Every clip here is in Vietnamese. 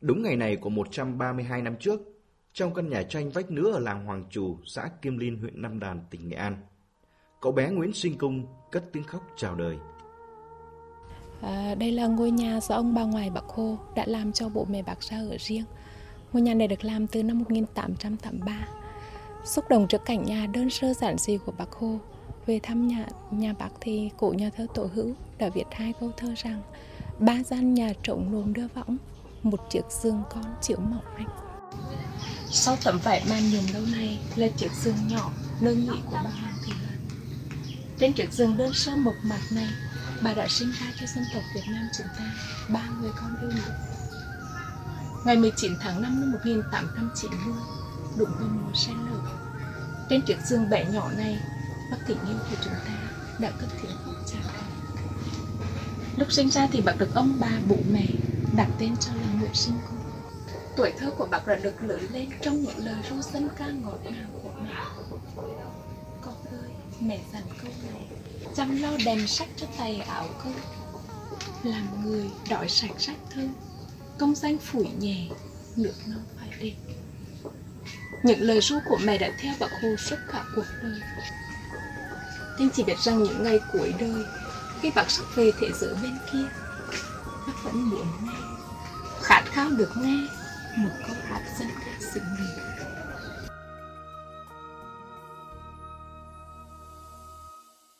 Đúng ngày này của 132 năm trước, trong căn nhà tranh vách nứa ở làng Hoàng Trù, xã Kim Liên, huyện Nam Đàn, tỉnh Nghệ An, cậu bé Nguyễn Sinh Cung cất tiếng khóc chào đời. À, đây là ngôi nhà do ông bà ngoại Bác Hồ đã làm cho bộ mẹ bác ra ở riêng. Ngôi nhà này được làm từ năm 1883. Xúc động trước cảnh nhà đơn sơ giản dị của Bác Hồ, về thăm nhà nhà bác thì cụ nhà thơ Tổ Hữu đã viết hai câu thơ rằng ba gian nhà trộm lùm đưa võng, một chiếc giường con chiếu mỏng anh Sau tấm vải màn nhường lâu nay là chiếc giường nhỏ nơi nghỉ của bà Hoàng Thị lan Trên chiếc giường đơn sơ mộc mạc này, bà đã sinh ra cho dân tộc Việt Nam chúng ta ba người con yêu nước. Ngày 19 tháng 5 năm 1890, đụng vào mùa sen nở. Trên chiếc giường bé nhỏ này, bác tình yêu của chúng ta đã cất tiếng khóc chào đời. Lúc sinh ra thì bác được ông bà bố mẹ đặt tên cho là Nguyễn Sinh Cung. Tuổi thơ của bác đã được lớn lên trong những lời ru dân ca ngọt ngào của mẹ. Con ơi, mẹ dặn câu này, chăm lo đèn sách cho tay áo câu. Làm người đòi sạch sách thơm, công danh phủi nhẹ, nước non phải đẹp. Những lời ru của mẹ đã theo bác Hồ suốt cả cuộc đời. Nhưng chỉ biết rằng những ngày cuối đời, khi bác sắp về thế giới bên kia, bác vẫn muốn nghe, khát khao được nghe một câu hát dân ca sự mình.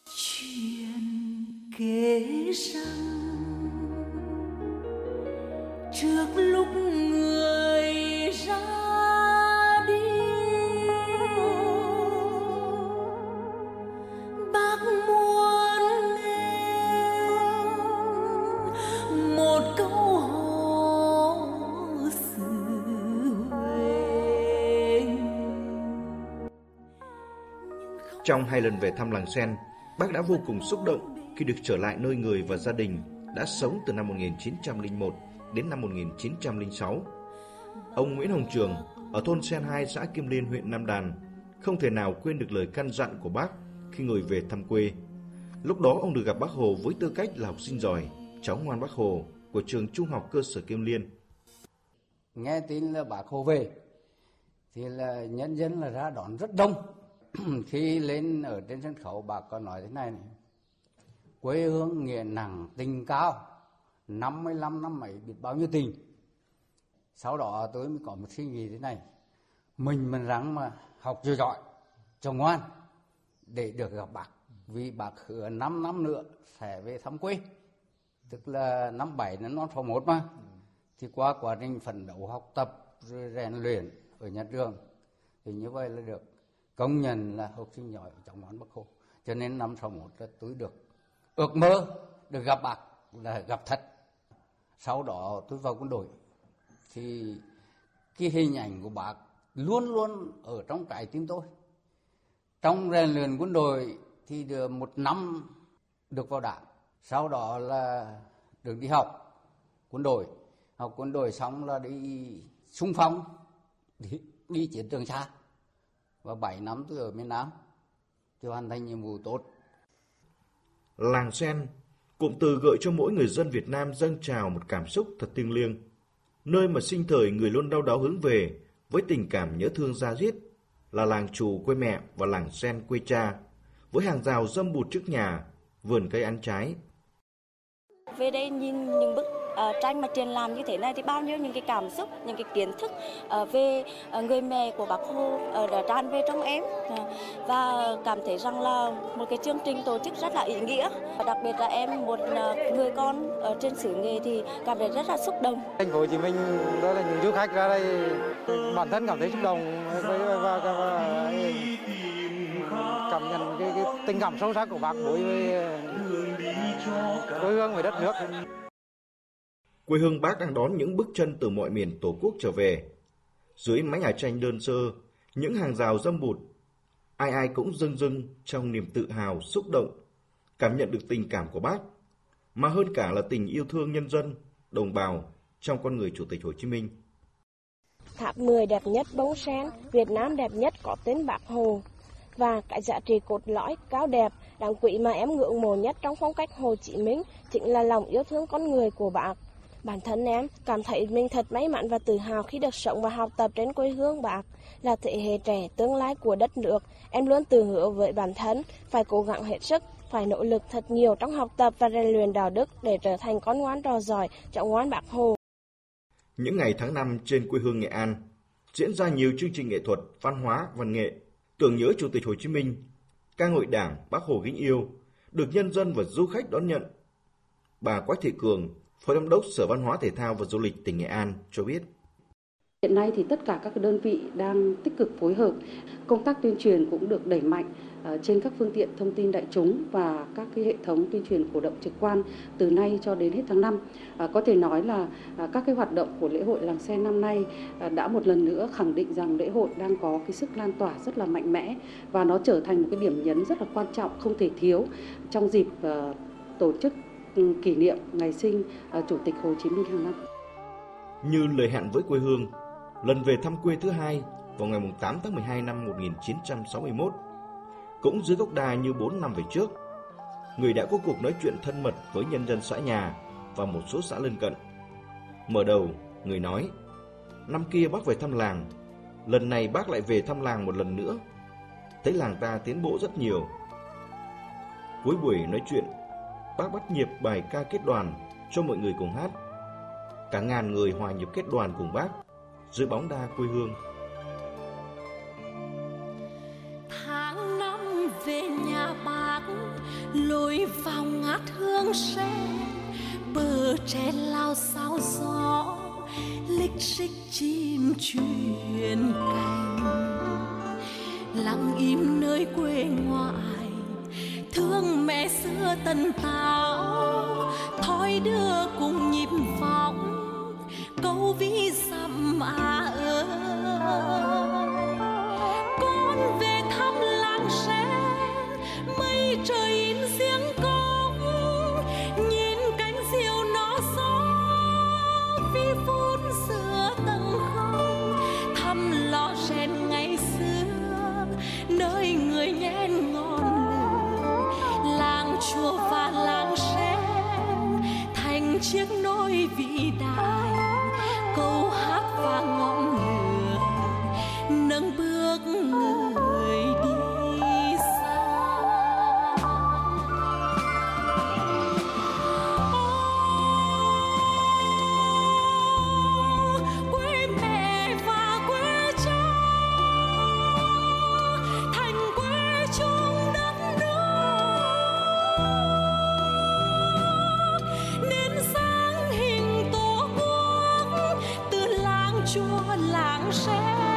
chuyện kể rằng Trong hai lần về thăm làng Sen, bác đã vô cùng xúc động khi được trở lại nơi người và gia đình đã sống từ năm 1901 đến năm 1906. Ông Nguyễn Hồng Trường ở thôn Sen 2 xã Kim Liên huyện Nam Đàn không thể nào quên được lời căn dặn của bác khi người về thăm quê. Lúc đó ông được gặp bác Hồ với tư cách là học sinh giỏi, cháu ngoan bác Hồ của trường trung học cơ sở Kim Liên. nghe tin là bác Hồ về thì là nhân dân là ra đón rất đông khi lên ở trên sân khấu bà có nói thế này, này. Quê hương nghĩa nặng tình cao 55 năm ấy biết bao nhiêu tình. Sau đó tôi mới có một suy nghĩ thế này. Mình mình ráng mà học cho giỏi cho ngoan để được gặp bác. Vì bác hứa 5 năm nữa sẽ về thăm quê. Tức là năm bảy nó non phòng một mà. Thì qua quá trình phấn đấu học tập rồi rèn luyện ở nhà trường. Thì như vậy là được công nhận là học sinh giỏi trong món Bắc Hồ. Cho nên năm sáu một là tôi được ước mơ được gặp bác là gặp thật. Sau đó tôi vào quân đội. Thì cái hình ảnh của bác luôn luôn ở trong trái tim tôi. Trong rèn luyện quân đội thì được một năm được vào đảng. Sau đó là được đi học quân đội. Học quân đội xong là đi xung phong đi, đi chiến trường xa và 7 năm tôi ở miền Nam thì hoàn thành nhiệm vụ tốt Làng Sen, cụm từ gợi cho mỗi người dân Việt Nam dâng trào một cảm xúc thật thiêng liêng. Nơi mà sinh thời người luôn đau đáu hướng về với tình cảm nhớ thương da diết là làng trù quê mẹ và làng Sen quê cha, với hàng rào dâm bụt trước nhà, vườn cây ăn trái. về đây nhìn những bức Ờ, tranh mà triển lãm như thế này thì bao nhiêu những cái cảm xúc những cái kiến thức ờ, về ờ, người mẹ của bác Hồ đã tràn về trong em. Và cảm thấy rằng là một cái chương trình tổ chức rất là ý nghĩa. Và đặc biệt là em một người con ở trên xứ nghề thì cảm thấy rất là xúc động. Thành phố Hồ Chí Minh đó là những du khách ra đây bản thân cảm thấy xúc động với và, và, và, và cảm nhận cái, cái tình cảm sâu sắc của bác đối với quê hương với đất nước. Quê hương bác đang đón những bước chân từ mọi miền Tổ quốc trở về. Dưới mái nhà tranh đơn sơ, những hàng rào dâm bụt, ai ai cũng dưng dưng trong niềm tự hào, xúc động, cảm nhận được tình cảm của bác, mà hơn cả là tình yêu thương nhân dân, đồng bào trong con người Chủ tịch Hồ Chí Minh. Tháp 10 đẹp nhất bông sen, Việt Nam đẹp nhất có tên Bác Hồ. Và cái giá trị cốt lõi cao đẹp, đáng quý mà em ngưỡng mộ nhất trong phong cách Hồ Chí Minh chính là lòng yêu thương con người của bác. Bản thân em cảm thấy mình thật may mắn và tự hào khi được sống và học tập trên quê hương bác. Là thế hệ trẻ tương lai của đất nước, em luôn tự hứa với bản thân phải cố gắng hết sức, phải nỗ lực thật nhiều trong học tập và rèn luyện đạo đức để trở thành con ngoan trò giỏi, trọng ngoan bác Hồ. Những ngày tháng năm trên quê hương Nghệ An, diễn ra nhiều chương trình nghệ thuật, văn hóa, văn nghệ, tưởng nhớ Chủ tịch Hồ Chí Minh, ca ngợi Đảng, Bác Hồ kính yêu, được nhân dân và du khách đón nhận. Bà Quách Thị Cường, Phó Giám đốc Sở Văn hóa Thể thao và Du lịch tỉnh Nghệ An cho biết. Hiện nay thì tất cả các đơn vị đang tích cực phối hợp, công tác tuyên truyền cũng được đẩy mạnh ờ, trên các phương tiện thông tin đại chúng và các cái hệ thống tuyên truyền cổ động trực quan từ nay cho đến hết tháng 5. À, ờ, có thể nói là à, các cái hoạt động của lễ hội làng sen năm nay à, đã một lần nữa khẳng định rằng lễ hội đang có cái sức lan tỏa rất là mạnh mẽ và nó trở thành một cái điểm nhấn rất là quan trọng không thể thiếu trong dịp tổ chức kỷ niệm ngày sinh à, Chủ tịch Hồ Chí Minh hàng năm. Như lời hẹn với quê hương, lần về thăm quê thứ hai vào ngày 8 tháng 12 năm 1961. Cũng dưới gốc đa như 4 năm về trước, người đã có cuộc nói chuyện thân mật với nhân dân xã nhà và một số xã lân cận. Mở đầu, người nói, năm kia bác về thăm làng, lần này bác lại về thăm làng một lần nữa. Thấy làng ta tiến bộ rất nhiều. Cuối buổi nói chuyện, bác bắt nhịp bài ca kết đoàn cho mọi người cùng hát. Cả ngàn người hòa nhịp kết đoàn cùng bác, dưới bóng đa quê hương. tháng năm về nhà bác, lối vào ngát hương sen bờ tre lao sao gió, lịch xích chim truyền cánh lặng im nơi quê ngoại thương mẹ xưa tần tạo thói đưa cùng nhịp vọng, câu ví dặm à ơi con về thăm làng sen, mây trời sáng hình tổ